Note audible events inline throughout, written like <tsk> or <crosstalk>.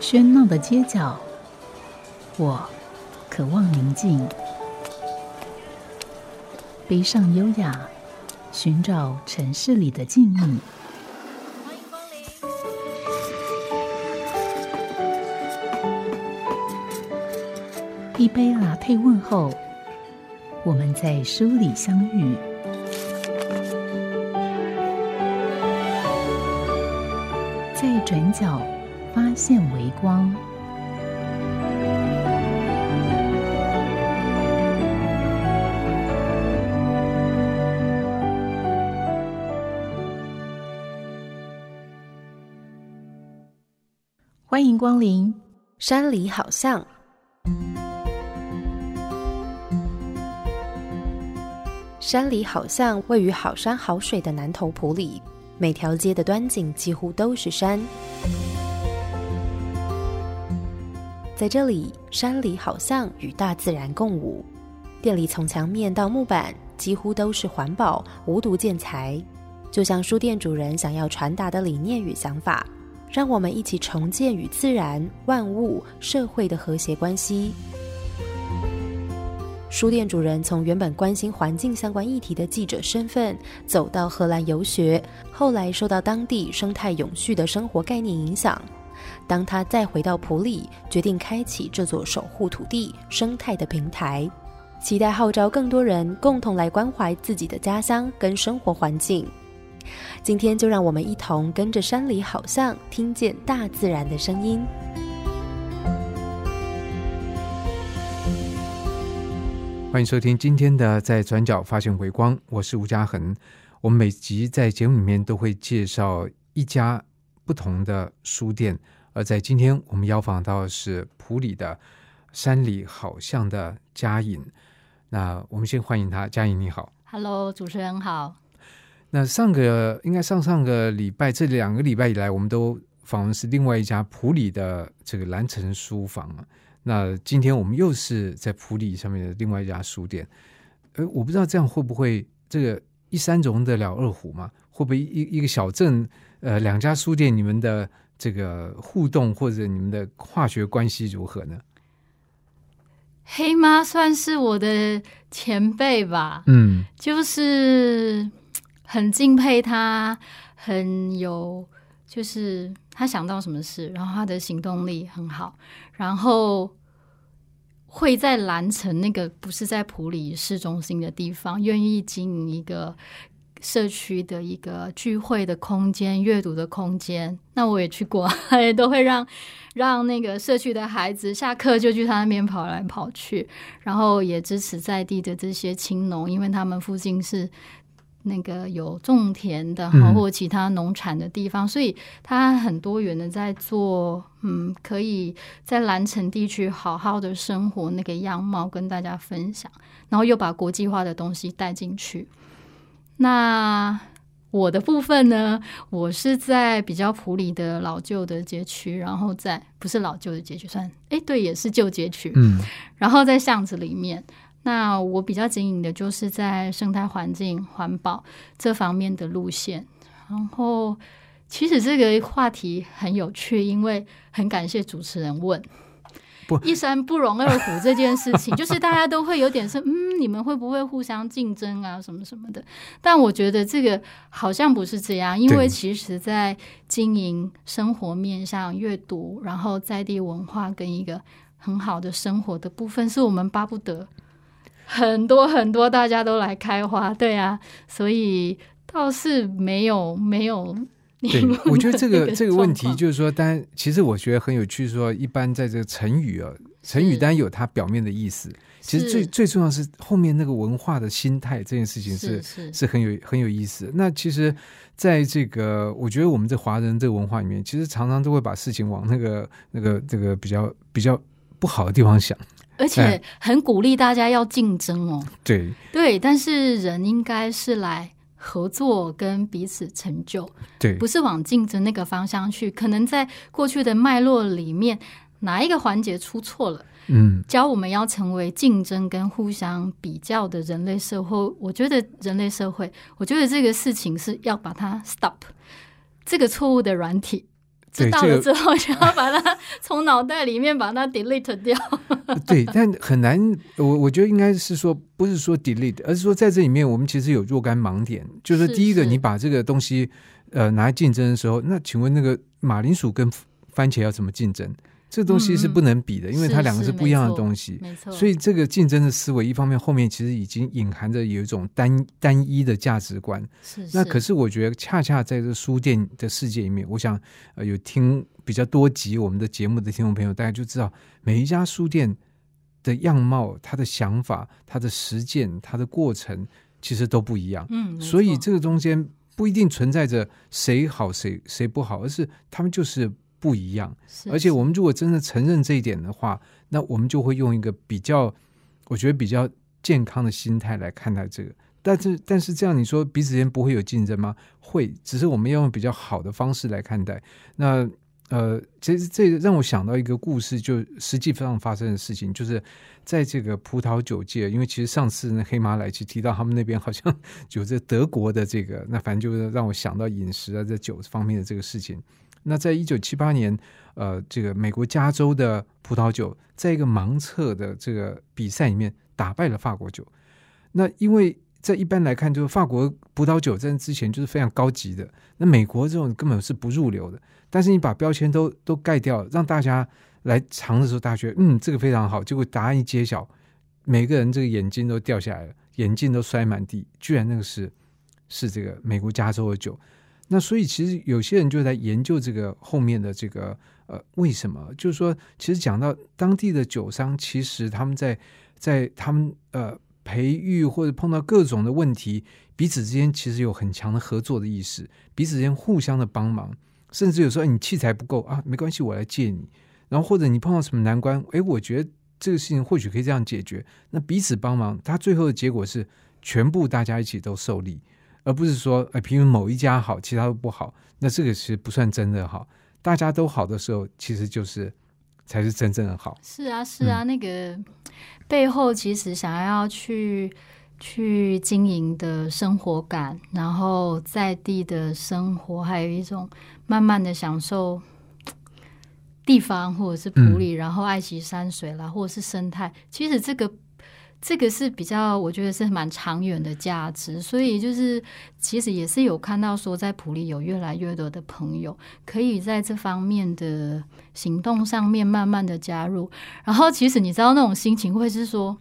喧闹的街角，我渴望宁静；悲上优雅，寻找城市里的静谧。欢迎光临。一杯拿铁问候，我们在书里相遇。转角发现微光。欢迎光临。山里好像，山里好像位于好山好水的南头埔里，每条街的端景几乎都是山。在这里，山里好像与大自然共舞。店里从墙面到木板，几乎都是环保无毒建材，就像书店主人想要传达的理念与想法。让我们一起重建与自然、万物、社会的和谐关系。书店主人从原本关心环境相关议题的记者身份，走到荷兰游学，后来受到当地生态永续的生活概念影响。当他再回到普里，决定开启这座守护土地生态的平台，期待号召更多人共同来关怀自己的家乡跟生活环境。今天就让我们一同跟着山里好像听见大自然的声音。欢迎收听今天的在转角发现回光，我是吴嘉恒。我们每集在节目里面都会介绍一家不同的书店，而在今天我们邀访到的是普里的山里好像的嘉颖。那我们先欢迎他，嘉颖你好。Hello，主持人好。那上个应该上上个礼拜，这两个礼拜以来，我们都访问是另外一家普里的这个蓝城书房啊。那今天我们又是在普里上面的另外一家书店，呃，我不知道这样会不会这个一山容得了二虎嘛？会不会一一个小镇，呃，两家书店你们的这个互动或者你们的化学关系如何呢？黑妈算是我的前辈吧，嗯就是很敬佩他，很有，就是他想到什么事，然后他的行动力很好，然后会在蓝城那个不是在普里市中心的地方，愿意经营一个社区的一个聚会的空间、阅读的空间。那我也去过，<laughs> 都会让让那个社区的孩子下课就去他那边跑来跑去，然后也支持在地的这些青农，因为他们附近是。那个有种田的哈，嗯或其他农产的地方，所以它很多元的在做，嗯，可以在蓝城地区好好的生活那个样貌跟大家分享，然后又把国际化的东西带进去。那我的部分呢，我是在比较普里的老旧的街区，然后在不是老旧的街区，算哎对，也是旧街区，嗯然后在巷子里面。那我比较经营的就是在生态环境、环保这方面的路线。然后，其实这个话题很有趣，因为很感谢主持人问不“一山不容二虎”这件事情，<laughs> 就是大家都会有点是嗯，你们会不会互相竞争啊，什么什么的？但我觉得这个好像不是这样，因为其实在经营生活面向阅读，然后在地文化跟一个很好的生活的部分，是我们巴不得很多很多大家都来开花，对啊，所以倒是没有没有。对，<laughs> 我觉得这个这个问题就是说，当然，其实我觉得很有趣，说一般在这个成语啊，成语是当然有它表面的意思，其实最最重要是后面那个文化的心态这件事情是是很有很有意思。那其实，在这个我觉得我们这华人这个文化里面，其实常常都会把事情往那个那个这个比较比较不好的地方想。而且很鼓励大家要竞争哦。对对，但是人应该是来合作跟彼此成就，对不是往竞争那个方向去。可能在过去的脉络里面，哪一个环节出错了，嗯教我们要成为竞争跟互相比较的人类社会。我觉得人类社会，我觉得这个事情是要把它 stop 这个错误的软体。知道了之后，<laughs> 就要把它从脑袋里面把它 delete 掉。<laughs> 对，但很难。我我觉得应该是说，不是说 delete，而是说在这里面我们其实有若干盲点。就是说第一个，你把这个东西呃拿来竞争的时候，那请问那个马铃薯跟番茄要怎么竞争？这个东西是不能比的，因为它是两个是不一样的东西。没错，所以这个竞争的思维，一方面后面其实已经隐含着有一种单单一的价值观。是那可是我觉得，恰恰在这个书店的世界里面，我想呃有听比较多集我们的节目的听众朋友，大家就知道每一家书店的样貌、它的想法、它的实践、它的过程，其实都不一样。嗯，所以这个中间不一定存在着谁好谁谁不好，而是他们就是不一样。而且我们如果真的承认这一点的话，那我们就会用一个比较，我觉得比较健康的心态来看待这个。但是，但是这样你说彼此间不会有竞争吗？会，只是我们要用比较好的方式来看待。那呃，其实这让我想到一个故事，就实际上发生的事情，就是在这个葡萄酒界，因为其实上次那黑马来奇提到他们那边好像 <laughs> 有这德国的这个，那反正就是让我想到饮食啊，在酒方面的这个事情。那在一九七八年，呃，这个美国加州的葡萄酒在一个盲测的这个比赛里面打败了法国酒。那因为在一般来看，就是法国葡萄酒在之前就是非常高级的，那美国这种根本是不入流的。但是你把标签都都盖掉，让大家来尝的时候，大家觉得嗯这个非常好。结果答案一揭晓，每个人这个眼睛都掉下来了，眼镜都摔满地，居然那个是是这个美国加州的酒。那所以其实有些人就在研究这个后面的这个呃为什么？就是说，其实讲到当地的酒商，其实他们在在他们呃培育或者碰到各种的问题，彼此之间其实有很强的合作的意识，彼此之间互相的帮忙，甚至有时候你器材不够啊，没关系，我来借你。然后或者你碰到什么难关，诶，我觉得这个事情或许可以这样解决，那彼此帮忙，他最后的结果是全部大家一起都受利。而不是说，哎，凭某一家好，其他都不好，那这个其实不算真的好。大家都好的时候，其实就是才是真正的好。是啊，是啊，那个背后其实想要去去经营的生活感，然后在地的生活，还有一种慢慢的享受地方或者是普里，然后爱惜山水啦，或者是生态。其实这个这个是比较，我觉得是蛮长远的价值。所以就是其实也是有看到说，在普利有越来越多的朋友可以在这方面的行动上面慢慢的加入。然后其实你知道那种心情会是说，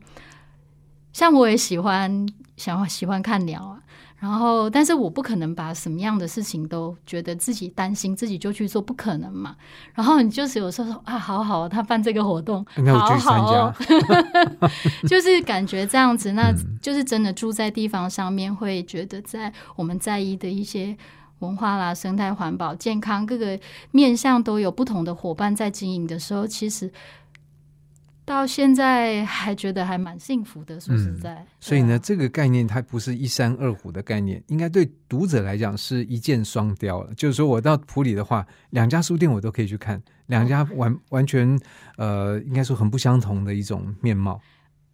像我也喜欢想喜欢看鸟啊。然后，但是我不可能把什么样的事情都觉得自己担心，自己就去做，不可能嘛。然后你就是有时候说啊，好好，他办这个活动，好好哦，<laughs> <laughs> 就是感觉这样子，那嗯就是真的住在地方上面，会觉得在我们在意的一些文化啦、生态环保、健康各个面向都有不同的伙伴在经营的时候，其实到现在还觉得还蛮幸福的。说实在，嗯所以呢，啊这个概念它不是一山二虎的概念，应该对读者来讲是一箭双雕了。就是说我到普里的话，两家书店我都可以去看，两家完完全呃，应该说很不相同的一种面貌。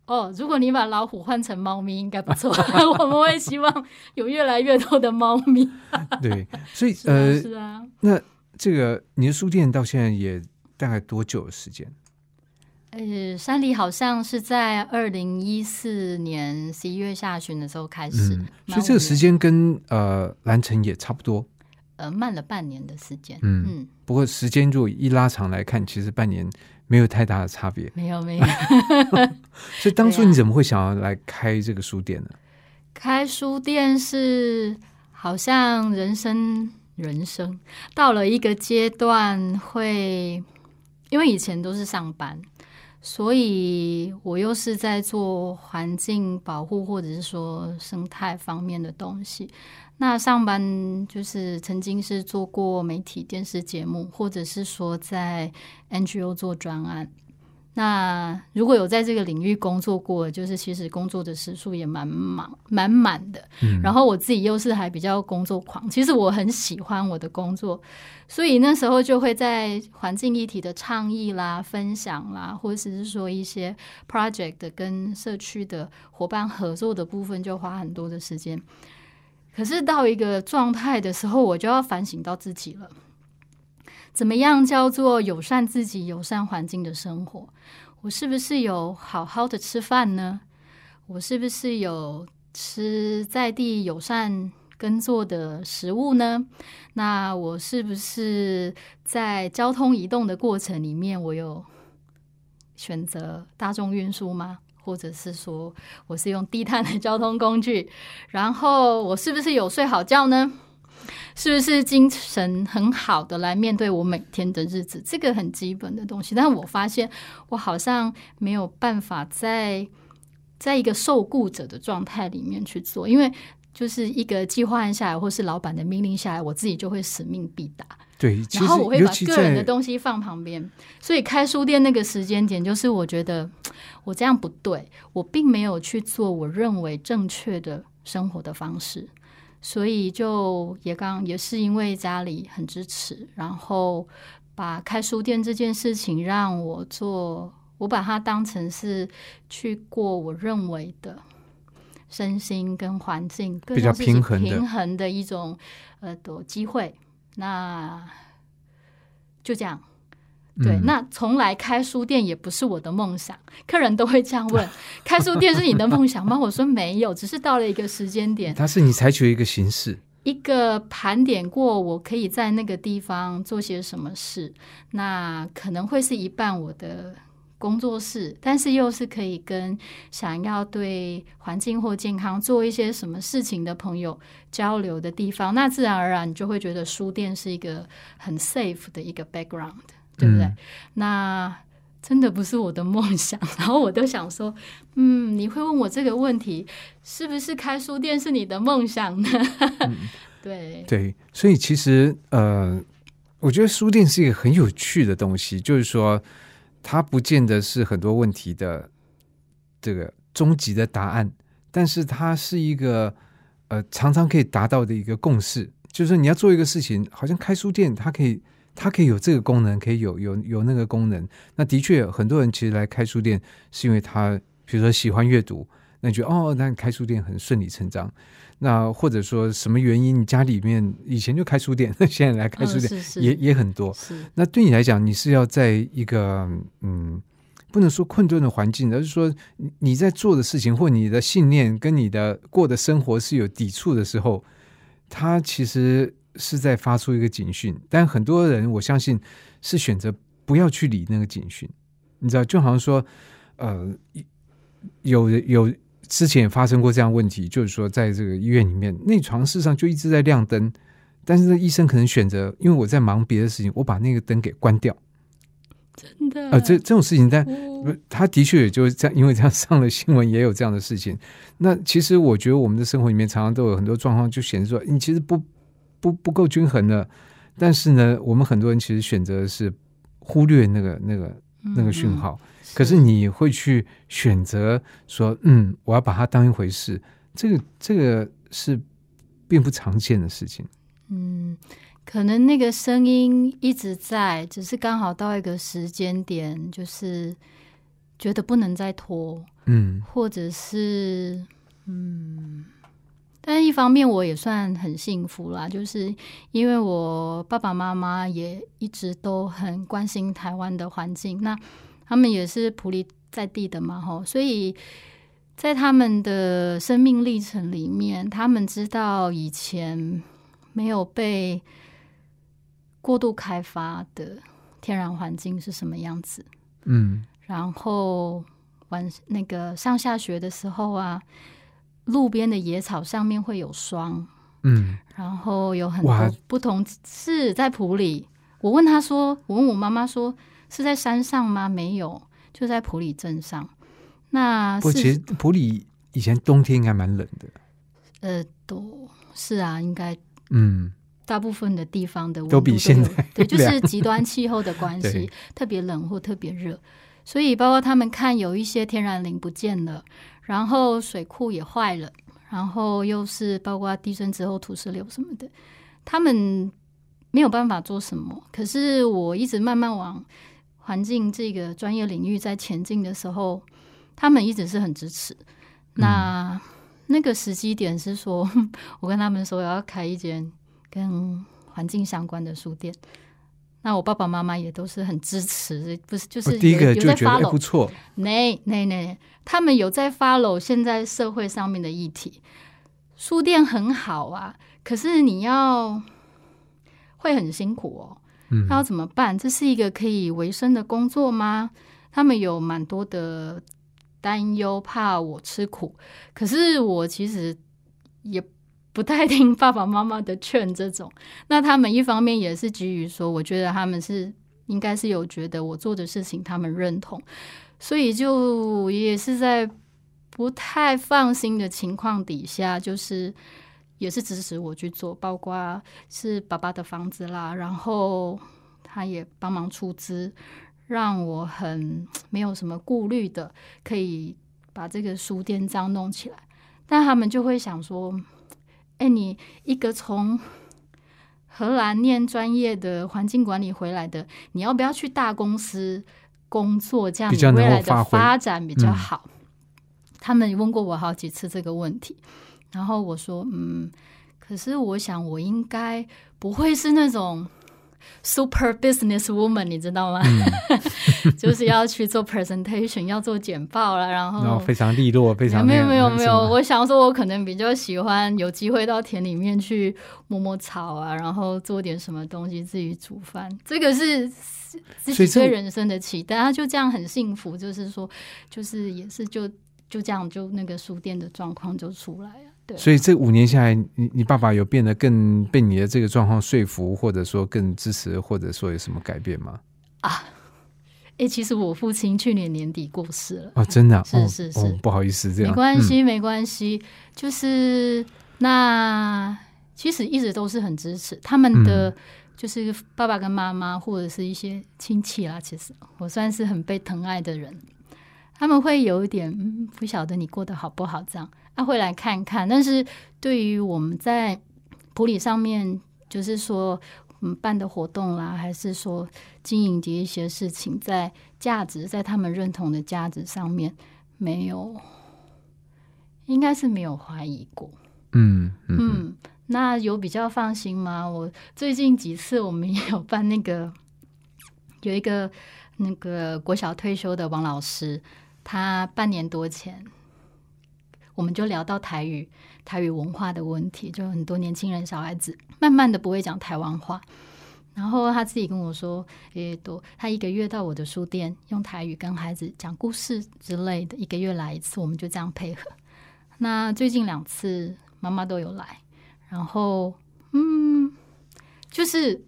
哦，如果你把老虎换成猫咪，应该不错。<laughs> 我们会希望有越来越多的猫咪。<laughs> 对，所以是啊，呃，是啊。那这个你的书店到现在也大概多久的时间？呃，山里好像是在二零一四年十一月下旬的时候开始，嗯，所以这个时间跟呃蓝城也差不多。呃慢了半年的时间。嗯嗯，不过时间如果一拉长来看，其实半年没有太大的差别。没有没有。<laughs> <laughs> 所以当初你怎么会想要来开这个书店呢？开书店是好像人生人生到了一个阶段会，因为以前都是上班，所以我又是在做环境保护或者是说生态方面的东西。那上班就是曾经是做过媒体电视节目，或者是说在 NGO 做专案。那如果有在这个领域工作过，就是其实工作的时数也蛮忙、蛮满的。嗯然后我自己又是还比较工作狂，其实我很喜欢我的工作，所以那时候就会在环境议题的倡议啦、分享啦，或者是说一些 project 的跟社区的伙伴合作的部分，就花很多的时间。可是到一个状态的时候，我就要反省到自己了。怎么样叫做友善自己、友善环境的生活？我是不是有好好的吃饭呢？我是不是有吃在地友善耕作的食物呢？那我是不是在交通移动的过程里面，我有选择大众运输吗？或者是说我是用低碳的交通工具？然后我是不是有睡好觉呢？是不是精神很好的来面对我每天的日子？这个很基本的东西。但我发现我好像没有办法在在一个受雇者的状态里面去做，因为就是一个计划案下来，或是老板的命令下来，我自己就会使命必达。对，然后我会把个人的东西放旁边，所以开书店那个时间点，就是我觉得我这样不对，我并没有去做我认为正确的生活的方式，所以就也刚也是因为家里很支持，然后把开书店这件事情让我做，我把它当成是去过我认为的身心跟环境各比较平衡平衡的一种呃的机会。那就这样。对，嗯。那从来开书店也不是我的梦想，客人都会这样问：<laughs> 开书店是你的梦想吗？我说没有，只是到了一个时间点，<laughs> 它是你采取一个形式，一个盘点过，我可以在那个地方做些什么事，那可能会是一半我的工作室，但是又是可以跟想要对环境或健康做一些什么事情的朋友交流的地方，那自然而然你就会觉得书店是一个很 safe 的一个 background，对不对？嗯那真的不是我的梦想，然后我都想说，<laughs> 嗯，你会问我这个问题，是不是开书店是你的梦想呢？<laughs> 对，对，所以其实呃，我觉得书店是一个很有趣的东西，就是说它不见得是很多问题的这个终极的答案，但是它是一个呃常常可以达到的一个共识，就是说你要做一个事情，好像开书店，它可以。它可以有这个功能，可以有有有那个功能。那的确，很多人其实来开书店，是因为他比如说喜欢阅读，那你觉得哦，那开书店很顺理成章。那或者说什么原因，你家里面以前就开书店，那现在来开书店、也也很多。那对你来讲，你是要在一个嗯，不能说困顿的环境，而是说你你在做的事情或你的信念跟你的过的生活是有抵触的时候，它其实是在发出一个警讯。但很多人，我相信是选择不要去理那个警讯。你知道，就好像说，呃，有有之前也发生过这样问题，就是说，在这个医院里面，那床事实上就一直在亮灯，但是医生可能选择，因为我在忙别的事情，我把那个灯给关掉。真的呃，这这种事情，但他的确也就是这样，因为这样上了新闻，也有这样的事情。那其实我觉得我们的生活里面常常都有很多状况，就显示说你其实不不不够均衡的。但是呢，我们很多人其实选择是忽略那个那个那个讯号，嗯可是你会去选择说，嗯，我要把它当一回事。这个这个是并不常见的事情。嗯，可能那个声音一直在，只是刚好到一个时间点，就是觉得不能再拖，嗯或者是嗯。但是一方面我也算很幸福啦，就是因为我爸爸妈妈也一直都很关心台湾的环境，那他们也是普里在地的嘛，吼，所以在他们的生命历程里面，他们知道以前没有被过度开发的天然环境是什么样子，嗯。然后晚那个上下学的时候啊，路边的野草上面会有霜，嗯然后有很多不同是在普里。我问他说，我问我妈妈说是在山上吗？没有，就在普里镇上。那不其实普里以前冬天应该蛮冷的。呃，都是啊，应该嗯大部分的地方的温都比现在对，<laughs> 就是极端气候的关系，<laughs> 特别冷或特别热。所以包括他们看有一些天然林不见了，然后水库也坏了，然后又是包括地震之后土石流什么的，他们没有办法做什么。可是我一直慢慢往环境这个专业领域在前进的时候，他们一直是很支持。那那个时机点是说，<laughs> 我跟他们说我要开一间跟环境相关的书店。那我爸爸妈妈也都是很支持，不是就是第一个有在就觉得不错，那那那，他们有在 follow 现在社会上面的议题。书店很好啊，可是你要会很辛苦哦。嗯那要怎么办？这是一个可以维生的工作吗？他们有蛮多的担忧，怕我吃苦。可是我其实也不太听爸爸妈妈的劝，这种。<laughs> 那他们一方面也是基于说，我觉得他们是应该是有觉得我做的事情他们认同，所以就也是在不太放心的情况底下，就是也是支持我去做，包括是爸爸的房子啦，然后他也帮忙出资，让我很 <tsk> 没有什么顾虑的可以把这个书店这样弄起来。但他们就会想说，哎，你一个从荷兰念专业的环境管理回来的，你要不要去大公司工作？这样你比较能未来的够发展比较嗯好。他们问过我好几次这个问题，然后我说，嗯，可是我想我应该不会是那种 super business woman，你知道吗？<laughs> 就是要去做 presentation，要做简报了，然后然后非常利落，非常没有没有没有，我想说，我可能比较喜欢有机会到田里面去摸摸草啊，然后做点什么东西自己煮饭，这个是自己对人生的期待。他就这样很幸福，就是说，就是也是就就这样，就那个书店的状况就出来了。对，所以这五年下来，你你爸爸有变得更被你的这个状况说服，或者说更支持，或者说有什么改变吗？啊哎、其实我父亲去年年底过世了。哦，真的？是是是。哦，不好意思，这样。没关系，没关系，就是那其实一直都是很支持他们的，嗯。就是爸爸跟妈妈或者是一些亲戚啦。其实我算是很被疼爱的人，他们会有一点嗯，不晓得你过得好不好这样，啊会来看看。但是对于我们在普里上面，就是说。嗯，办的活动啦，还是说经营的一些事情，在价值，在他们认同的价值上面，没有，应该是没有怀疑过。嗯嗯，那有比较放心吗？我最近几次我们也有办那个，有一个那个国小退休的王老师，他半年多前，我们就聊到台语、台语文化的问题，就很多年轻人、小孩子慢慢的不会讲台湾话。然后他自己跟我说，诶，多他一个月到我的书店用台语跟孩子讲故事之类的，一个月来一次，我们就这样配合。那最近两次妈妈都有来，然后嗯，就是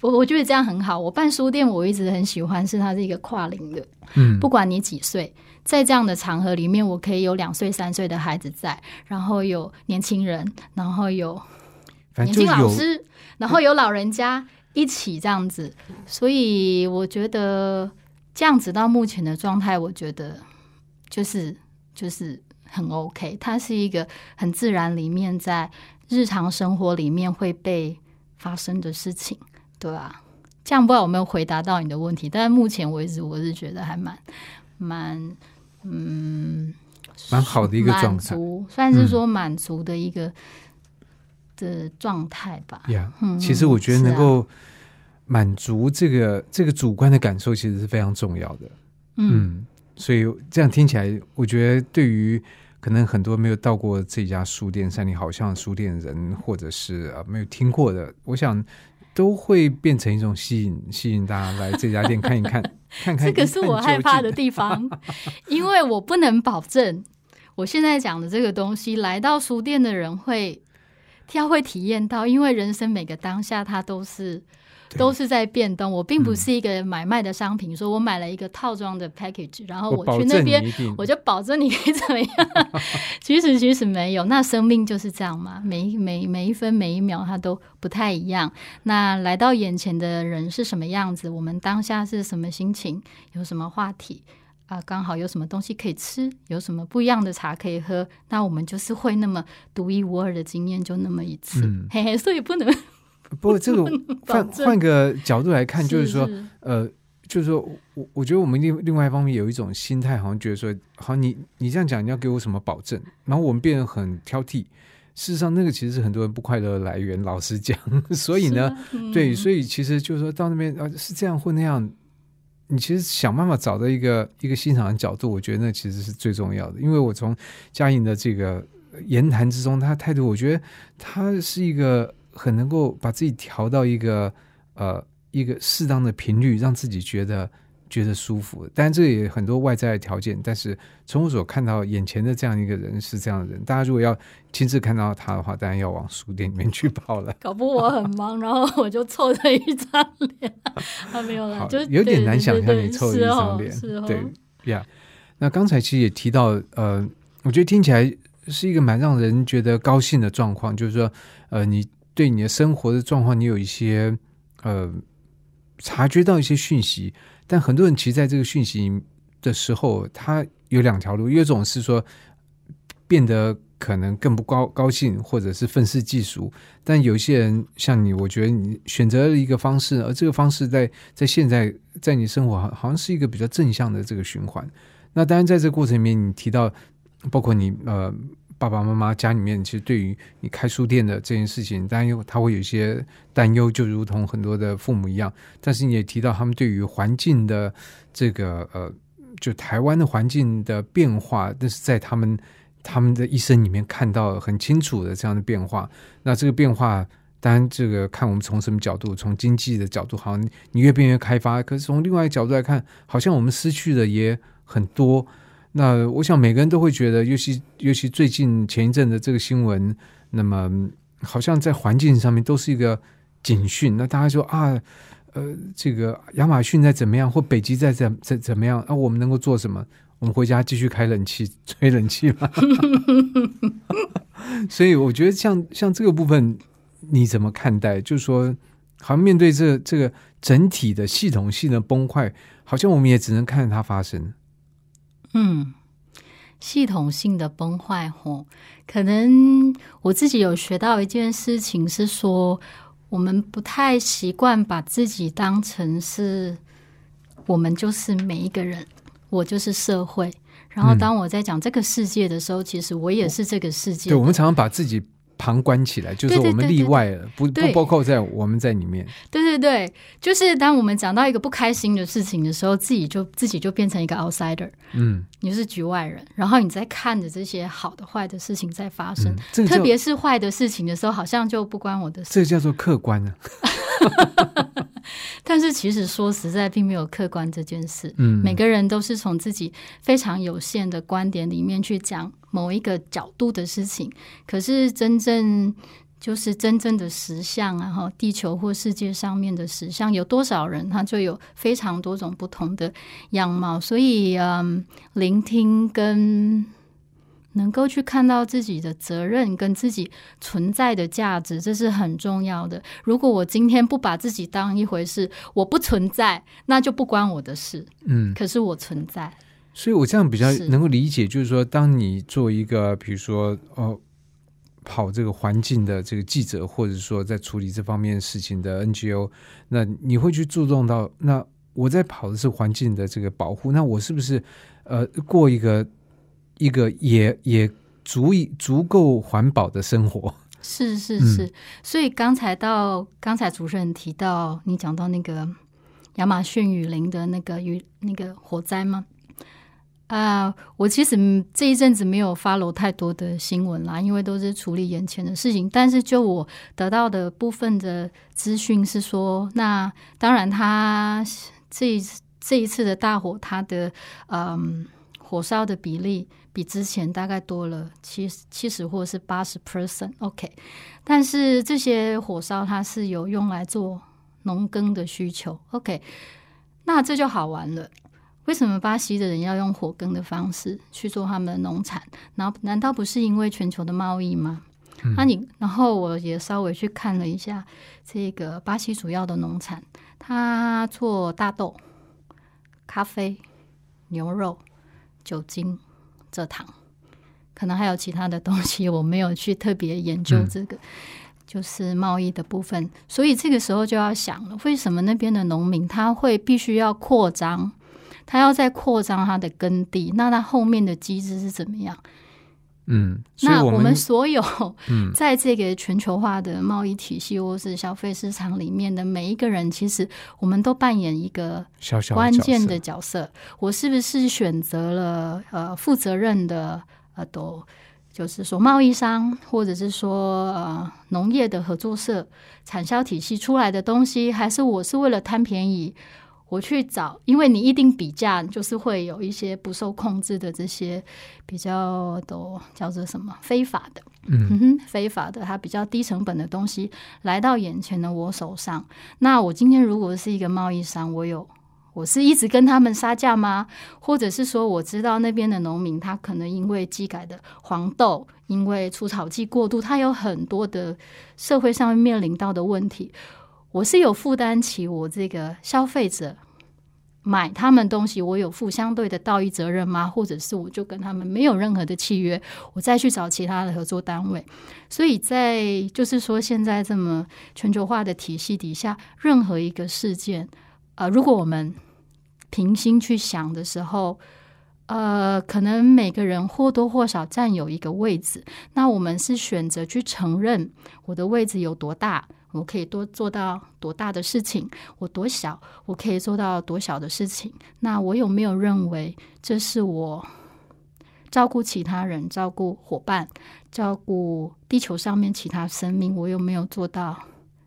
我我觉得这样很好。我办书店，我一直很喜欢，是它是一个跨龄的，嗯，不管你几岁，在这样的场合里面，我可以有两岁、三岁的孩子在，然后有年轻人，然后有年轻老师，然后有老人家一起这样子，所以我觉得这样子到目前的状态，我觉得就是就是很 OK。它是一个很自然里面在日常生活里面会被发生的事情，对吧、这样不知道有没有回答到你的问题，但是目前为止，我是觉得还蛮蛮嗯蛮好的一个状态，算是说满足的一个、的状态吧。呀。嗯，其实我觉得能够满足这个这个主观的感受，其实是非常重要的。嗯嗯，所以这样听起来，我觉得对于可能很多没有到过这家书店山里好像书店的人，或者是呃没有听过的，我想都会变成一种吸引，吸引大家来这家店看一看，<laughs> 看看。这个是我害怕的地 <laughs> 地方，因为我不能保证我现在讲的这个东西，来到书店的人会他会体验到，因为人生每个当下，它都是都是在变动。我并不是一个买卖的商品，说我买了一个套装的 package，然后我去那边，我就保证你可以怎么样。<laughs> 其实其实没有，那生命就是这样嘛，每每每一分每一秒它都不太一样。那来到眼前的人是什么样子？我们当下是什么心情？有什么话题？啊，刚好有什么东西可以吃，有什么不一样的茶可以喝，那我们就是会那么独一无二的经验，就那么一次，嘿嘿，所以不能。不过这个换换个角度来看，就是说，呃，就是说我我觉得我们另另外一方面有一种心态，好像觉得说，好，你你这样讲，你要给我什么保证？然后我们变得很挑剔。事实上，那个其实是很多人不快乐的来源。老实讲，<laughs> 所以呢，对，所以其实就是说到那边啊，是这样或那样。你其实想办法找到一个一个欣赏的角度，我觉得那其实是最重要的。因为我从嘉颖的这个言谈之中，他态度，我觉得他是一个很能够把自己调到一个呃一个适当的频率，让自己觉得。觉得舒服，当然这也很多外在的条件。但是从我所看到眼前的这样一个人是这样的人，大家如果要亲自看到他的话，当然要往书店里面去跑了。搞不我很忙，然后我就凑着一张脸，还没有了，就有点难想象你凑一张脸。对呀，那刚才其实也提到，呃，我觉得听起来是一个蛮让人觉得高兴的状况，就是说，呃，你对你的生活的状况，你有一些呃察觉到一些讯息。但很多人其实在这个讯息的时候，他有两条路，一种是说变得可能更不高高兴，或者是愤世嫉俗。但有些人像你，我觉得你选择了一个方式，而这个方式在在现在在你生活好好像是一个比较正向的这个循环。那当然，在这个过程里面，你提到包括你呃。爸爸妈妈家里面其实对于你开书店的这件事情，担忧他会有一些担忧，就如同很多的父母一样。但是你也提到他们对于环境的这个呃，就台湾的环境的变化，那是在他们他们的一生里面看到很清楚的这样的变化。那这个变化，当然这个看我们从什么角度，从经济的角度，好像你越变越开发；可是从另外一个角度来看，好像我们失去的也很多。那我想每个人都会觉得，尤其尤其最近前一阵的这个新闻，那么好像在环境上面都是一个警讯。那大家说啊，呃，这个亚马逊在怎么样，或北极在怎怎怎么样？啊，我们能够做什么？我们回家继续开冷气，<laughs> 吹冷气吗？<laughs> 所以我觉得像像这个部分，你怎么看待？就是说，好像面对这这个整体的系统性的崩坏，好像我们也只能看着它发生。嗯，系统性的崩坏，吼，可能我自己有学到一件事情，是说我们不太习惯把自己当成是，我们就是每一个人，我就是社会。然后当我在讲这个世界的时候，其实我也是这个世界。对，我们常常把自己。旁观起来，就是我们例外了，不不包括在我们在里面。对对对，就是当我们讲到一个不开心的事情的时候，自己就自己就变成一个 outsider，嗯，你是局外人，然后你在看着这些好的坏的事情在发生，特别是坏的事情的时候，好像就不关我的事。这叫做客观呢。<laughs> 但是其实说实在，并没有客观这件事。嗯，每个人都是从自己非常有限的观点里面去讲某一个角度的事情。可是真正就是真正的实相，啊，哈地球或世界上面的实相，有多少人，他就有非常多种不同的样貌。所以，嗯，聆听跟。能够去看到自己的责任跟自己存在的价值，这是很重要的。如果我今天不把自己当一回事，我不存在，那就不关我的事。嗯，可是我存在，所以我这样比较能够理解，就是说，当你做一个，比如说，哦，跑这个环境的这个记者，或者说在处理这方面事情的 NGO，那你会去注重到，那我在跑的是环境的这个保护，那我是不是呃过一个？一个也也足以足够环保的生活，是是是。所以刚才到刚才主持人提到，你讲到那个亚马逊雨林的那个雨那个火灾吗？啊，我其实这一阵子没有 follow 太多的新闻啦，因为都是处理眼前的事情。但是就我得到的部分的资讯是说，那当然他这一次这一次的大火，它的嗯火烧的比例。比之前大概多了七七十或是八十 percent，OK。但是这些火烧它是有用来做农耕的需求。OK，那这就好玩了。为什么巴西的人要用火耕的方式去做他们的农产？然后难道不是因为全球的贸易吗？那你然后我也稍微去看了一下这个巴西主要的农产，他做大豆、咖啡、牛肉、酒精、蔗糖，可能还有其他的东西，我没有去特别研究这个。就是贸易的部分，所以这个时候就要想了，为什么那边的农民他会必须要扩张，他要再扩张他的耕地，那他后面的机制是怎么样？嗯，那我们所有嗯 <laughs> 在这个全球化的贸易体系或是消费市场里面的每一个人，其实我们都扮演一个关键的角角色。我是不是选择了呃负责任的呃都？就是说，贸易商或者是说呃农业的合作社、产销体系出来的东西，还是我是为了贪便宜，我去找？因为你一定比价，就是会有一些不受控制的这些比较都叫做什么非法的，嗯嗯哼，非法的，它比较低成本的东西来到眼前的我手上。那我今天如果是一个贸易商，我有。我是一直跟他们杀价吗？或者是说，我知道那边的农民他可能因为机改的黄豆，因为除草剂过度，他有很多的社会上面面临到的问题。我是有负担起我这个消费者买他们东西，我有负相对的道义责任吗？或者是我就跟他们没有任何的契约，我再去找其他的合作单位？所以在就是说，现在这么全球化的体系底下，任何一个事件，呃，如果我们平心去想的时候，呃，可能每个人或多或少占有一个位置。那我们是选择去承认我的位置有多大，我可以多做到多大的事情；我多小，我可以做到多小的事情。那我有没有认为这是我照顾其他人、照顾伙伴、照顾地球上面其他生命，我有没有做到？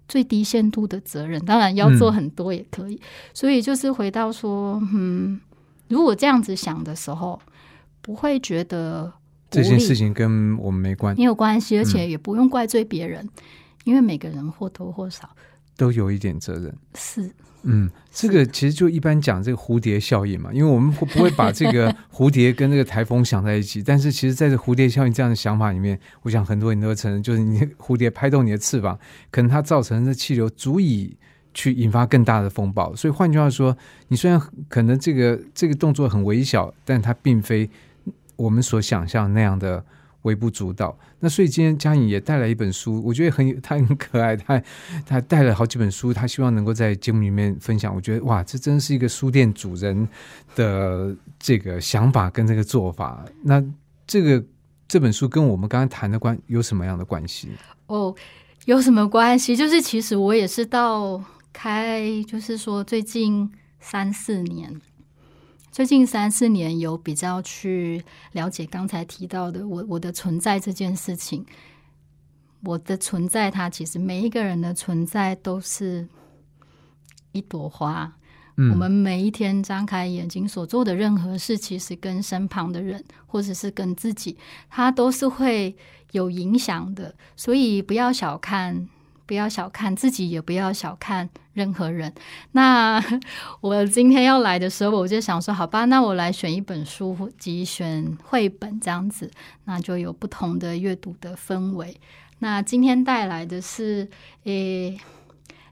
最低限度的责任，当然要做很多也可以。所以就是回到说，嗯，如果这样子想的时候，不会觉得这件事情跟我们没关，没有关系，而且也不用怪罪别人，因为每个人或多或少都有一点责任。是。嗯，这个其实就一般讲这个蝴蝶效应嘛，因为我们不不会把这个 <laughs> 蝴蝶跟这个台风想在一起，但是其实在这蝴蝶效应这样的想法里面，我想很多人都会承认，就是你蝴蝶拍动你的翅膀，可能它造成的气流足以去引发更大的风暴。所以换句话说，你虽然可能这个这个动作很微小，但它并非我们所想象那样的。微不足道。那所以今天嘉颖也带来一本书，我觉得很 <laughs> 他很可爱，他他带了好几本书，他希望能够在节目里面分享。我觉得哇，这真是一个书店主人的这个想法跟这个做法。那这个这本书跟我们刚刚谈的关有什么样的关系？哦，有什么关系？就是其实我也是到开，就是说最近三四年。最近三四年有比较去了解刚才提到的我我的存在这件事情，我的存在，它其实每一个人的存在都是一朵花。我们每一天张开眼睛所做的任何事，其实跟身旁的人或者是跟自己，它都是会有影响的。所以不要小看。不要小看自己，也不要小看任何人。那 <laughs> 我今天要来的时候，我就想说，好吧，那我来选一本书及选绘本这样子，那就有不同的阅读的氛围。那今天带来的是，诶，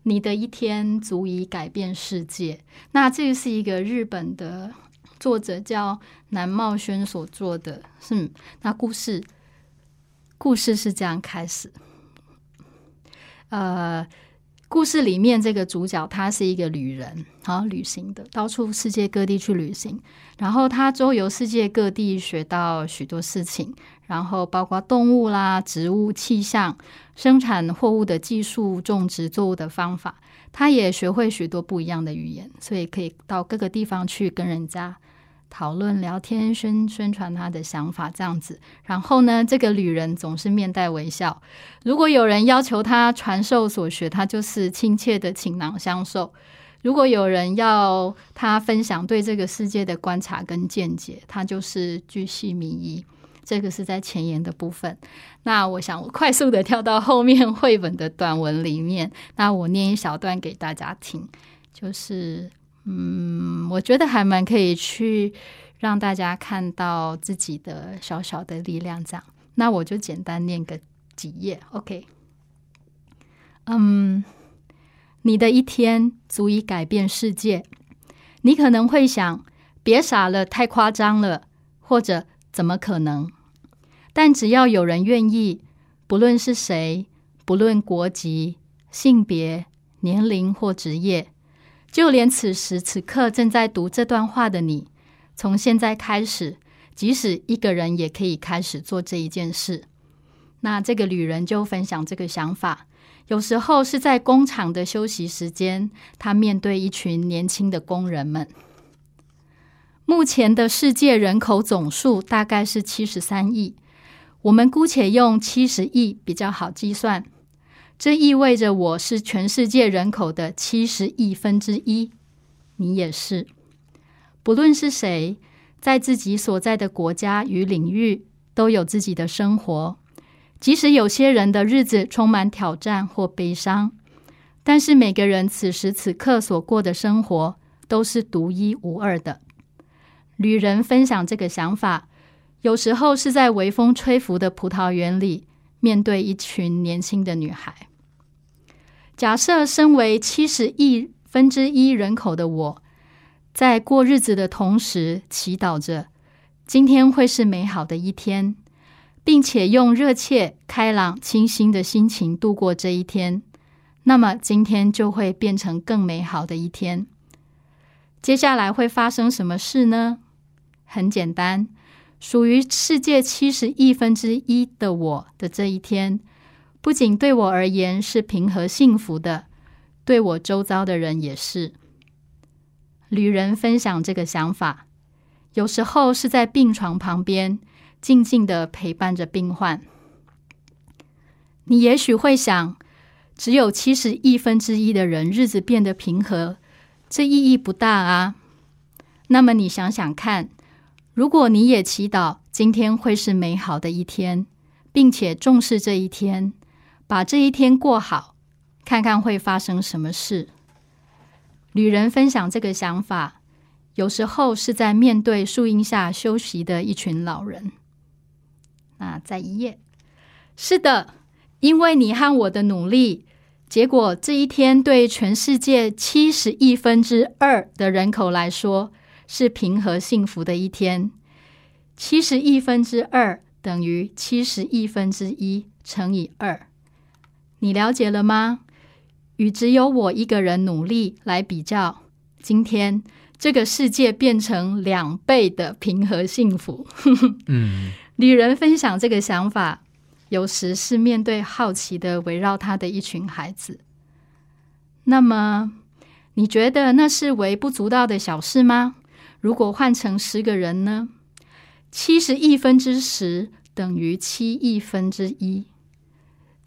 你的一天足以改变世界。那这个是一个日本的作者叫南茂轩所做的，嗯那故事，故事是这样开始。呃，故事里面这个主角他是一个旅人，好旅行的，到处世界各地去旅行。然后他周游世界各地，学到许多事情，然后包括动物啦、植物、气象、生产货物的技术、种植作物的方法。他也学会许多不一样的语言，所以可以到各个地方去跟人家。讨论、聊天、宣宣传他的想法，这样子。然后呢，这个旅人总是面带微笑。如果有人要求他传授所学，他就是亲切的倾囊相授；如果有人要他分享对这个世界的观察跟见解，他就是巨细靡遗。这个是在前言的部分。那我想快速的跳到后面绘本的短文里面，那我念一小段给大家听，就是嗯，我觉得还蛮可以去让大家看到自己的小小的力量。这样，那我就简单念个几页，OK。嗯，你的一天足以改变世界。你可能会想，别傻了，太夸张了，或者怎么可能？但只要有人愿意，不论是谁，不论国籍、性别、年龄或职业，就连此时此刻正在读这段话的你，从现在开始，即使一个人也可以开始做这一件事。那这个旅人就分享这个想法。有时候是在工厂的休息时间，他面对一群年轻的工人们。目前的世界人口总数大概是七十三亿，我们姑且用七十亿比较好计算。这意味着我是全世界人口的七十亿分之一，你也是。不论是谁，在自己所在的国家与领域，都有自己的生活。即使有些人的日子充满挑战或悲伤，但是每个人此时此刻所过的生活都是独一无二的。旅人分享这个想法，有时候是在微风吹拂的葡萄园里，面对一群年轻的女孩。假设身为七十亿分之一人口的我，在过日子的同时，祈祷着今天会是美好的一天。并且用热切、开朗、清新的心情度过这一天，那么今天就会变成更美好的一天。接下来会发生什么事呢？很简单，属于世界七十亿分之一的我的这一天，不仅对我而言是平和幸福的，对我周遭的人也是。旅人分享这个想法，有时候是在病床旁边。静静的陪伴着病患，你也许会想，只有七十亿分之一的人日子变得平和，这意义不大啊。那么你想想看，如果你也祈祷今天会是美好的一天，并且重视这一天，把这一天过好，看看会发生什么事。旅人分享这个想法，有时候是在面对树荫下休息的一群老人。那在一页，是的，因为你和我的努力，结果这一天对全世界七十亿分之二的人口来说是平和幸福的一天。七十亿分之二等于七十亿分之一乘以二，你了解了吗？与只有我一个人努力来比较，今天这个世界变成两倍的平和幸福。<laughs> 嗯。女人分享这个想法，有时是面对好奇的围绕她的一群孩子。那么，你觉得那是微不足道的小事吗？如果换成十个人呢？七十亿分之十等于七亿分之一。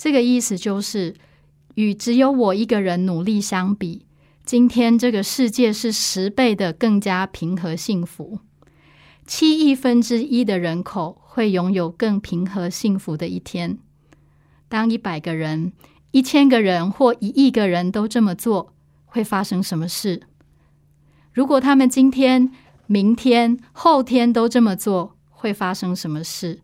这个意思就是，与只有我一个人努力相比，今天这个世界是十倍的更加平和幸福。七亿分之一的人口。会拥有更平和幸福的一天。当一百个人、一千个人或一亿个人都这么做，会发生什么事？如果他们今天、明天、后天都这么做，会发生什么事？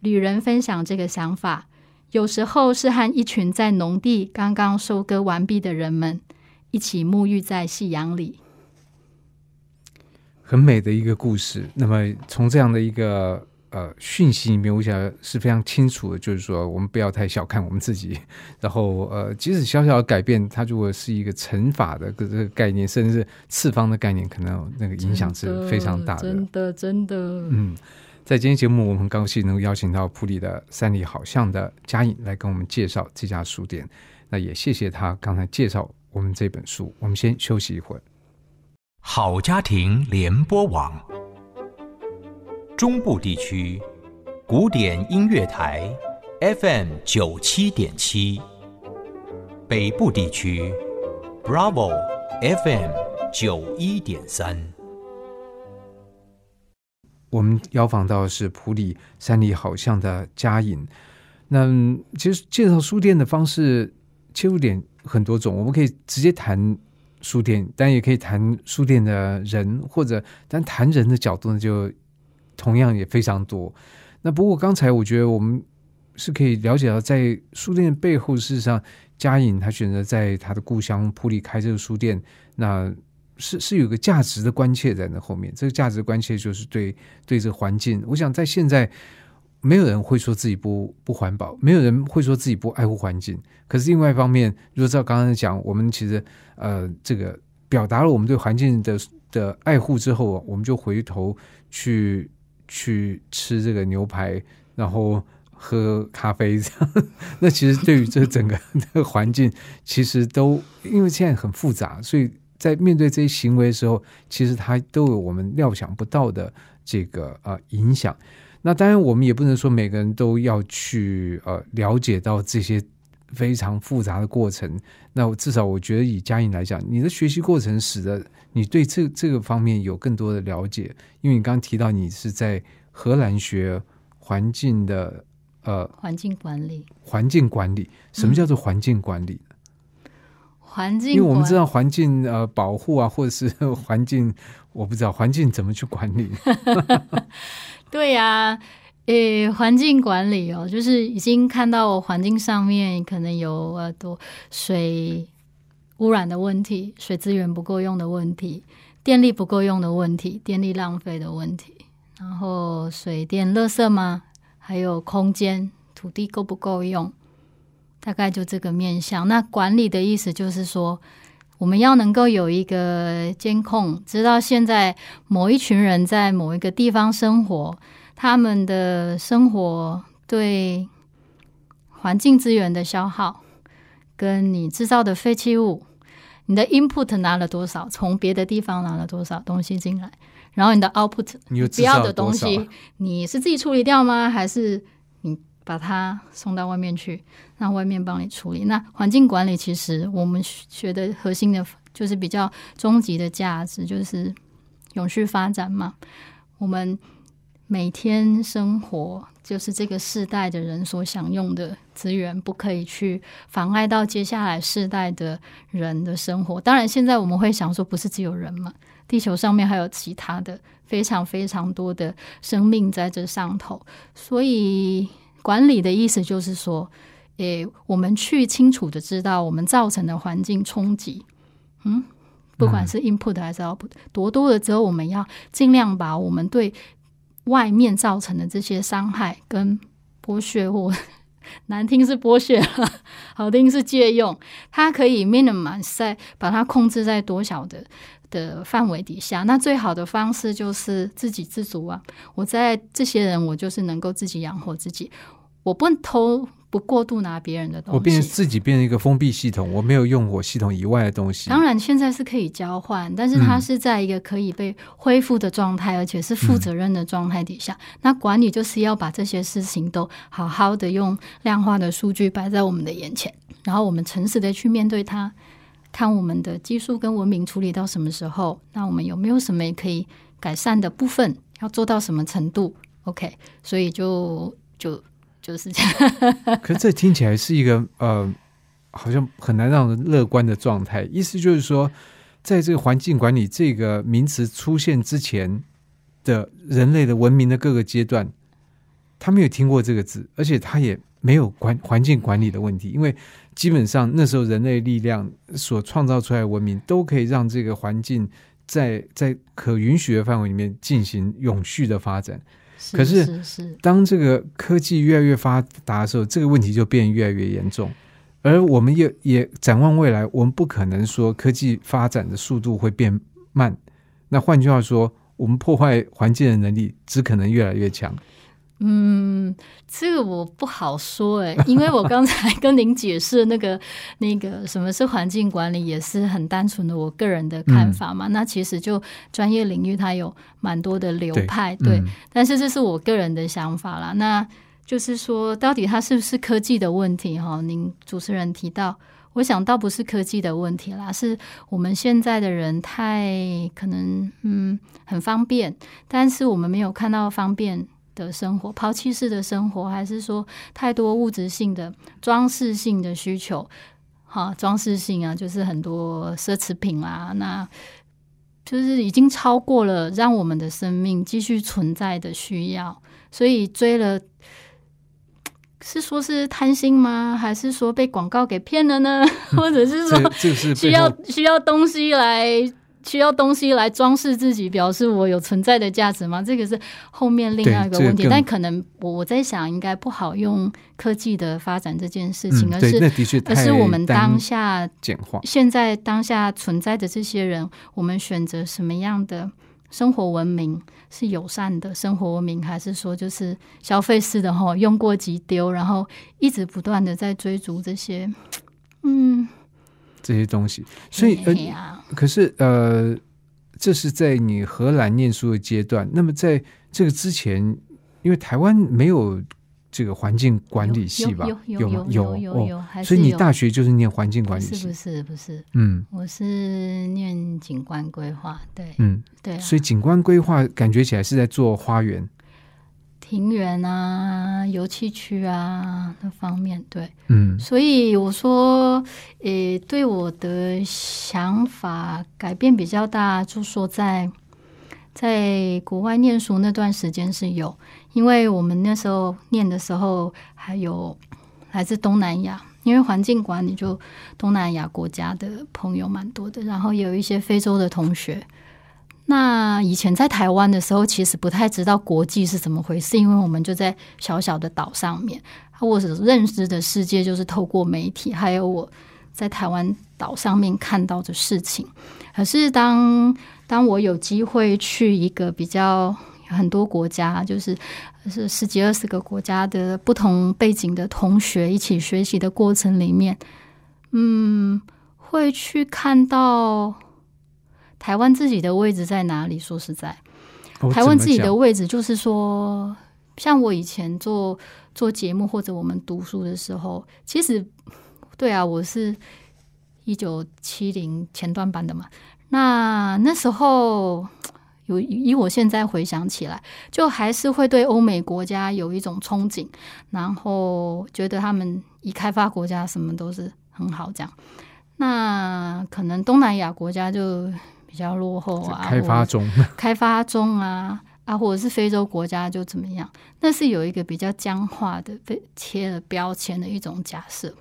旅人分享这个想法，有时候是和一群在农地刚刚收割完毕的人们一起沐浴在夕阳里。很美的一个故事。那么，从这样的一个。呃，讯息里面我想是非常清楚的，就是说我们不要太小看我们自己。<laughs> 然后，呃，即使小小的改变，它如果是一个乘法的这个概念，甚至是次方的概念，可能那个影响是非常大的。真的，真的。嗯，在今天节目，我们很高兴能够邀请到普里的三里好像的嘉颖来跟我们介绍这家书店。那也谢谢他刚才介绍我们这本书。我们先休息一会儿。好家庭联播网。中部地区古典音乐台 FM 九七点七，北部地区 Bravo FM 九一点三。我们邀访到的是普里山里好像的嘉颖。那其实介绍书店的方式切入点很多种，我们可以直接谈书店，但也可以谈书店的人，或者但谈人的角度呢，就同样也非常多。那不过刚才我觉得我们是可以了解到，在书店背后，事实上嘉颖他选择在他的故乡普里开这个书店，那。是是有个价值的关切在那后面，这个价值关切就是对对这个环境。我想在现在，没有人会说自己不不环保，没有人会说自己不爱护环境。可是另外一方面，如果照刚刚讲，我们其实呃，这个表达了我们对环境的的爱护之后，我们就回头去去吃这个牛排，然后喝咖啡，这样。<laughs> 那其实对于这整个的 <laughs> 环境，其实都因为现在很复杂，所以。在面对这些行为的时候，其实它都有我们料想不到的这个呃影响。那当然，我们也不能说每个人都要去呃了解到这些非常复杂的过程。那至少我觉得，以嘉颖来讲，你的学习过程使得你对这这个方面有更多的了解。因为你刚刚提到你是在荷兰学环境的呃环境管理，环境管理，什么叫做环境管理？环境，因为我们知道环境呃保护啊，或者是 <laughs> 环境，我不知道环境怎么去管理。<laughs> 对呀，诶，环境管理哦，就是已经看到环境上面可能有呃多水污染的问题，水资源不够用的问题，电力不够用的问题，电力浪费的问题，然后水电垃圾吗？还有空间土地够不够用？大概就这个面向。那管理的意思就是说，我们要能够有一个监控，知道现在某一群人在某一个地方生活，他们的生活对环境资源的消耗，跟你制造的废弃物，你的 input 拿了多少，从别的地方拿了多少东西进来，然后你的 output 不要的东西，你是自己处理掉吗？还是你？把它送到外面去，让外面帮你处理。那环境管理其实我们学的核心的，就是比较终极的价值，就是永续发展嘛。我们每天生活，就是这个世代的人所享用的资源，不可以去妨碍到接下来世代的人的生活。当然，现在我们会想说，不是只有人嘛，地球上面还有其他的非常非常多的生命在这上头，所以。管理的意思就是说，诶，我们去清楚的知道我们造成的环境冲击，嗯，不管是 input 还是 output，多多了之后，我们要尽量把我们对外面造成的这些伤害跟剥削，或 <laughs> 难听是剥削了，好听是借用，它可以 minimize 在把它控制在多小的的范围底下。那最好的方式就是自给自足啊！我在这些人，我就是能够自己养活自己。我不偷，不过度拿别人的东西。我变成自己变成一个封闭系统，我没有用我系统以外的东西。当然，现在是可以交换，但是它是在一个可以被恢复的状态，而且是负责任的状态底下。那管理就是要把这些事情都好好的用量化的数据摆在我们的眼前，然后我们诚实的去面对它，看我们的技术跟文明处理到什么时候，那我们有没有什么可以改善的部分，要做到什么程度？OK，所以就就。就是这样，<laughs> 可这听起来是一个呃，好像很难让人乐观的状态。意思就是说，在这个环境管理这个名词出现之前的人类的文明的各个阶段，他没有听过这个字，而且他也没有管环境管理的问题，因为基本上那时候人类力量所创造出来的文明都可以让这个环境在在可允许的范围里面进行永续的发展。可是，当这个科技越来越发达的时候，这个问题就变越来越严重。而我们也也展望未来，我们不可能说科技发展的速度会变慢。那换句话说，我们破坏环境的能力只可能越来越强。嗯，这个我不好说哎，<laughs> 因为我刚才跟您解释那个那个什么是环境管理，也是很单纯的我个人的看法嘛。那其实就专业领域它有蛮多的流派，对，但是这是我个人的想法啦。那就是说，到底它是不是科技的问题？哈，您主持人提到，我想倒不是科技的问题啦，是我们现在的人太可能嗯很方便，但是我们没有看到方便的生活，抛弃式的生活，还是说太多物质性的装饰性的需求？哈，装饰性啊，就是很多奢侈品啊，那就是已经超过了让我们的生命继续存在的需要，所以追了。是说，是贪心吗？还是说被广告给骗了呢？或者是说，需要需要东西来需要东西来装饰自己，表示我有存在的价值吗？这个是后面另外一个问题。但可能我我在想，应该不好用科技的发展这件事情，而是而是我们当下简化，现在当下存在的这些人，我们选择什么样的？生活文明是友善的生活文明，还是说就是消费式的哈？用过即丢，然后一直不断的在追逐这些，嗯，这些东西。所以呃，可是呃，这是在你荷兰念书的阶段。那么在这个之前，因为台湾没有。这个环境管理系吧，有有有有有有，所以你大学就是念环境管理系？不是不是，嗯，我是念景观规划，对，嗯对，所以景观规划感觉起来是在做花园、庭园啊、油气区啊那方面，对，嗯，所以我说，诶，对我的想法改变比较大，就说在在国外念书那段时间是有。因为我们那时候念的时候，还有来自东南亚，因为环境管理就东南亚国家的朋友蛮多的，然后也有一些非洲的同学。那以前在台湾的时候，其实不太知道国际是怎么回事，因为我们就在小小的岛上面，我所认识的世界就是透过媒体，还有我在台湾岛上面看到的事情。可是当当我有机会去一个比较。很多国家就是是十几二十个国家的不同背景的同学一起学习的过程里面，嗯，会去看到台湾自己的位置在哪里。说实在，台湾自己的位置就是说，像我以前做做节目或者我们读书的时候，其实对啊，我是一九七零前段班的嘛，那那时候。有以我现在回想起来，就还是会对欧美国家有一种憧憬，然后觉得他们以开发国家什么都是很好这样。那可能东南亚国家就比较落后啊，开发中，<laughs> <laughs> 开发中啊啊，或者是非洲国家就怎么样？那是有一个比较僵化的被贴了标签的一种假设。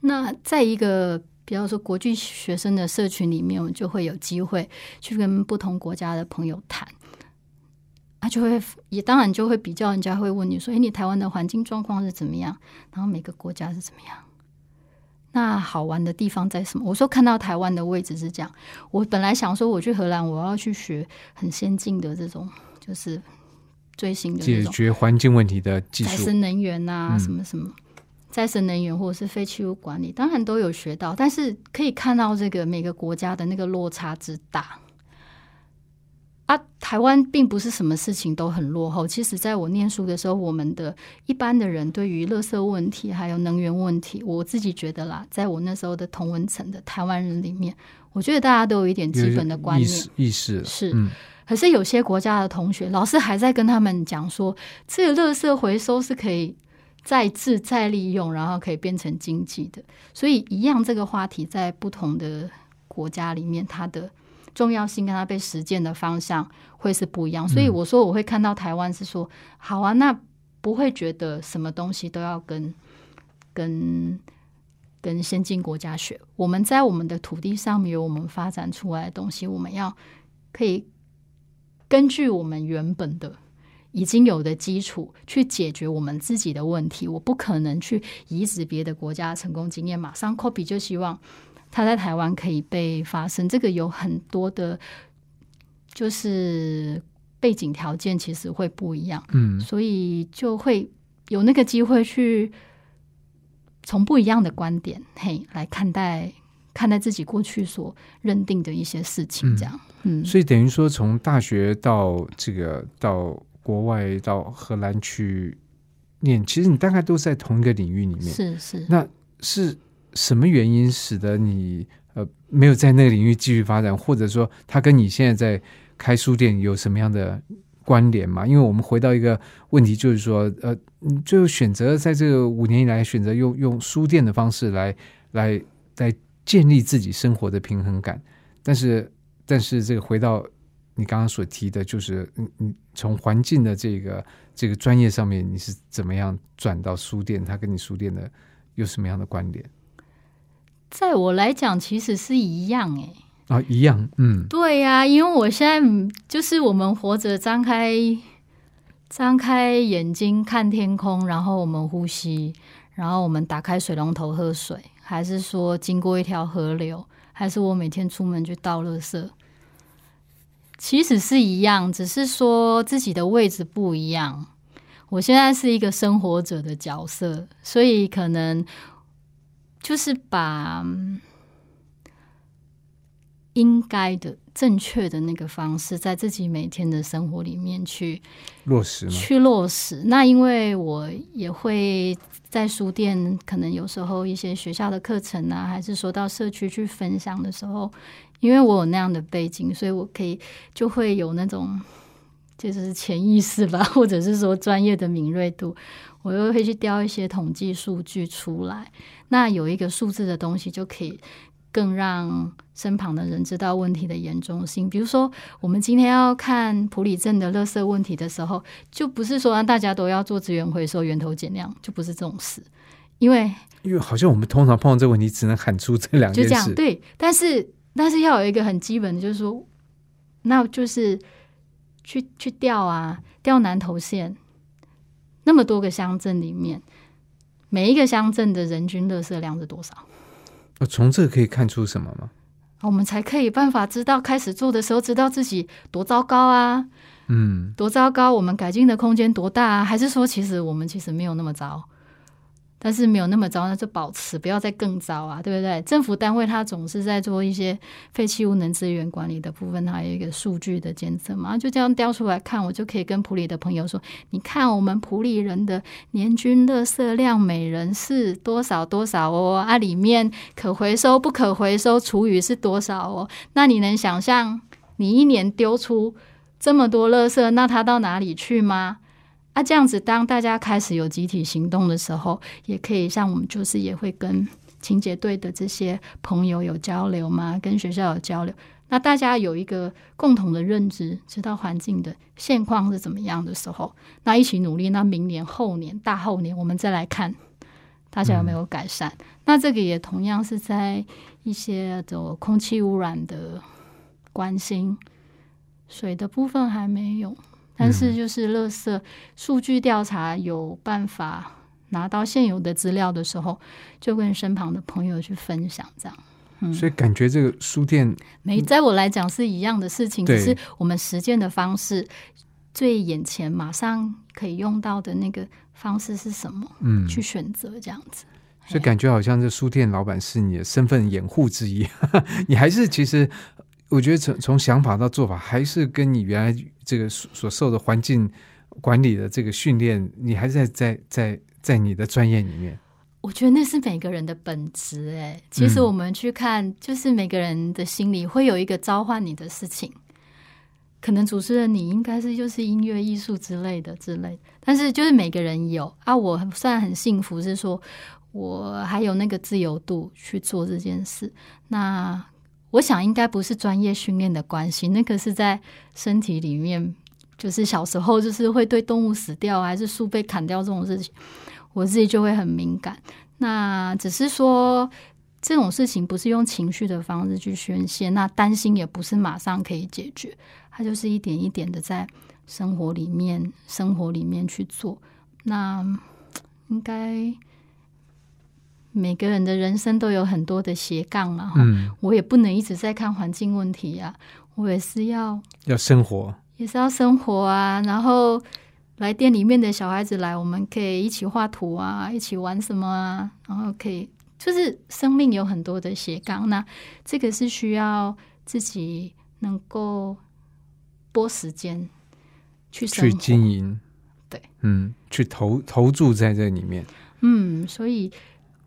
那在一个。比方说，国际学生的社群里面，我们就会有机会去跟不同国家的朋友谈，他就会也当然就会比较，人家会问你说：“哎，你台湾的环境状况是怎么样？然后每个国家是怎么样？那好玩的地方在什么？”我说看到台湾的位置是这样。我本来想说，我去荷兰，我要去学很先进的这种，就是最新的解决环境问题的技术，再生能源啊，什么什么。再生能源或者是废弃物管理，当然都有学到，但是可以看到这个每个国家的那个落差之大。啊，台湾并不是什么事情都很落后。其实，在我念书的时候，我们的一般的人对于垃圾问题还有能源问题，我自己觉得啦，在我那时候的同文层的台湾人里面，我觉得大家都有一点基本的观念意识是。可是有些国家的同学，老师还在跟他们讲说，这个垃圾回收是可以。再制再利用，然后可以变成经济的，所以一样这个话题在不同的国家里面，它的重要性跟它被实践的方向会是不一样。所以我说我会看到台湾是说好啊，那不会觉得什么东西都要跟跟跟先进国家学。我们在我们的土地上面有我们发展出来的东西，我们要可以根据我们原本的。已经有的基础去解决我们自己的问题，我不可能去移植别的国家成功经验，马上 copy 就希望他在台湾可以被发生。这个有很多的，就是背景条件其实会不一样，嗯，所以就会有那个机会去从不一样的观点嘿来看待看待自己过去所认定的一些事情，这样，嗯，所以等于说从大学到这个到。国外到荷兰去念，其实你大概都在同一个领域里面。是是，那是什么原因使得你呃没有在那个领域继续发展，或者说它跟你现在在开书店有什么样的关联嘛？因为我们回到一个问题，就是说呃，你最后选择在这个五年以来选择用用书店的方式来来来建立自己生活的平衡感，但是但是这个回到你刚刚所提的，就是你你从环境的这个这个专业上面，你是怎么样转到书店？它跟你书店的有什么样的关联在我来讲，其实是一样哎、啊？一样，嗯对呀、因为我现在嗯就是我们活着，张开张开眼睛看天空，然后我们呼吸，然后我们打开水龙头喝水，还是说经过一条河流，还是我每天出门去倒垃圾，其实是一样，只是说自己的位置不一样。我现在是一个生活者的角色，所以可能就是把嗯应该的、正确的那个方式，在自己每天的生活里面去落实？去落实。那因为我也会在书店，可能有时候一些学校的课程啊，还是说到社区去分享的时候，因为我有那样的背景，所以我可以就会有那种就是潜意识吧，<laughs> 或者是说专业的敏锐度，我又会去调一些统计数据出来。那有一个数字的东西，就可以更让身旁的人知道问题的严重性。比如说，我们今天要看普里镇的垃圾问题的时候，就不是说让大家都要做资源回收、源头减量，就不是这种事，因为因为好像我们通常碰到这个问题，只能喊出这两就这样件事。对。但是，但是要有一个很基本的，就是说，那就是去去调啊，调南投县那么多个乡镇里面，每一个乡镇的人均垃圾量是多少？呃从这可以看出什么吗？我们才可以办法知道，开始做的时候知道自己多糟糕啊，嗯，多糟糕，我们改进的空间多大啊？还是说，其实我们其实没有那么糟，但是没有那么糟，那就保持，不要再更糟啊，对不对？政府单位它总是在做一些废弃物能资源管理的部分，它有一个数据的监测嘛，就这样调出来看，我就可以跟普里的朋友说，你看我们普里人的年均垃圾量每人是多少多少哦，啊，里面可回收不可回收厨余是多少哦？那你能想象你一年丢出这么多垃圾，那它到哪里去吗？啊，这样子，当大家开始有集体行动的时候，也可以像我们就是也会跟清洁队的这些朋友有交流嘛，跟学校有交流。那大家有一个共同的认知，知道环境的现况是怎么样的时候，那一起努力。那明年、后年、大后年，我们再来看大家有没有改善。那这个也同样是在一些的空气污染的关心，水的部分还没有。但是就是垃圾数据调查有办法拿到现有的资料的时候，就跟身旁的朋友去分享，这样。所以感觉这个书店没在我来讲是一样的事情，对只是我们实践的方式，最眼前马上可以用到的那个方式是什么，嗯，去选择这样子。所以感觉好像这书店老板是你的身份掩护之一，<laughs> 你还是其实我觉得从从想法到做法，还是跟你原来这个所所受的环境管理的这个训练，你还在在在在你的专业里面。我觉得那是每个人的本质，哎，其实我们去看，就是每个人的心里会有一个召唤你的事情。可能主持人你应该是就是音乐艺术之类的之类，但是就是每个人有啊。我算很幸福，是说我还有那个自由度去做这件事。那我想应该不是专业训练的关系，那个是在身体里面，就是小时候就是会对动物死掉还是树被砍掉这种事情，我自己就会很敏感。那只是说这种事情不是用情绪的方式去宣泄，那担心也不是马上可以解决，它就是一点一点的在生活里面、生活里面去做。那应该每个人的人生都有很多的斜杠嘛，哈。嗯，我也不能一直在看环境问题啊，我也是要要生活，也是要生活啊，然后来店里面的小孩子来，我们可以一起画图啊，一起玩什么啊，然后可以就是生命有很多的斜杠，那这个是需要自己能够拨时间去去经营。对，嗯，去投投注在这里面。嗯，所以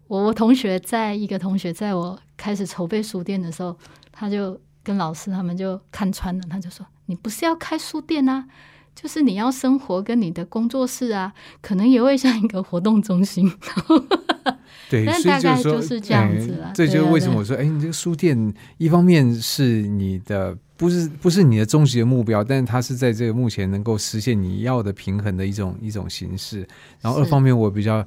我我同学在一个同学在我开始筹备书店的时候，他就跟老师他们就看穿了，他就说：“你不是要开书店啊？”就是你要生活跟你的工作室啊，可能也会像一个活动中心。<laughs> 对，但大概说就是这样子啦哎这就是为什么我说，哎，你这个书店一方面是你的不是不是你的终极的目标，但是它是在这个目前能够实现你要的平衡的一种一种形式。然后二方面，我比较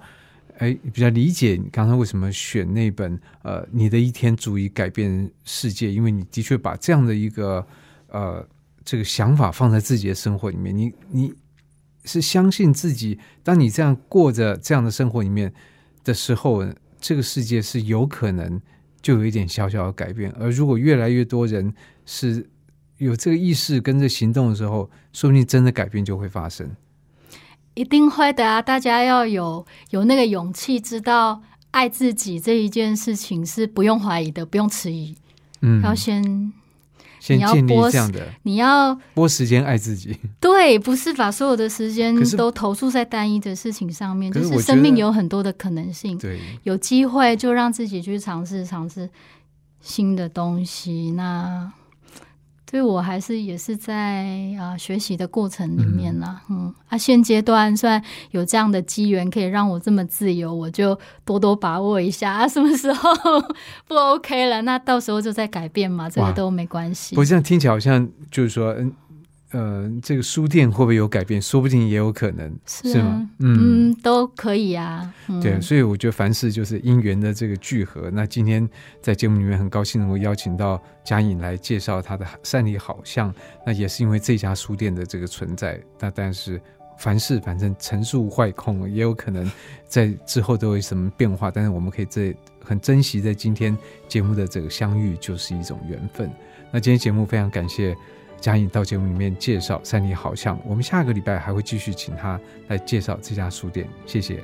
哎比较理解你刚才为什么选那本呃你的一天足以改变世界，因为你的确把这样的一个呃这个想法放在自己的生活里面，你你是相信自己，当你这样过着这样的生活里面的时候，这个世界是有可能就有一点小小的改变。而如果越来越多人是有这个意识跟着行动的时候，说不定真的改变就会发生。一定会的啊！大家要有有那个勇气，知道爱自己这一件事情是不用怀疑的，不用迟疑，嗯，要先你要先建立播这样的你要拨时间爱自己。对，不是把所有的时间都投注在单一的事情上面，可就是生命有很多的可能性，对，有机会就让自己去尝试尝试新的东西。那对我还是也是在啊、学习的过程里面啦，嗯。啊，现阶段虽然有这样的机缘可以让我这么自由，我就多多把握一下啊，什么时候不 OK 了，那到时候就再改变嘛，这哇。个都没关系。不。过这样听起来好像就是说，嗯呃，这个书店会不会有改变？说不定也有可能，是是吗？嗯嗯，都可以啊。嗯、对，所以我觉得凡事就是因缘的这个聚合。那今天在节目里面很高兴能够邀请到嘉颖来介绍她的善里好像，那也是因为这家书店的这个存在。那但是凡事反正成数坏空，也有可能在之后都有什么变化。但是我们可以在很珍惜在今天节目的这个相遇，就是一种缘分。那今天节目非常感谢。嘉颖到节目里面介绍三里好像，我们下个礼拜还会继续请他来介绍这家书店，谢谢。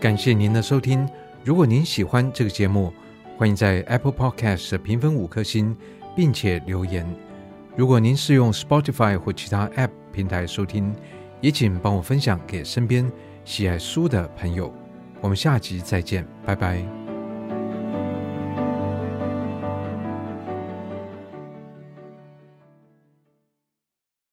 感谢您的收听。如果您喜欢这个节目，欢迎在 Apple Podcast 评分五颗星，并且留言。如果您是用 Spotify 或其他 App 平台收听，也请帮我分享给身边喜爱书的朋友。我们下集再见，拜拜。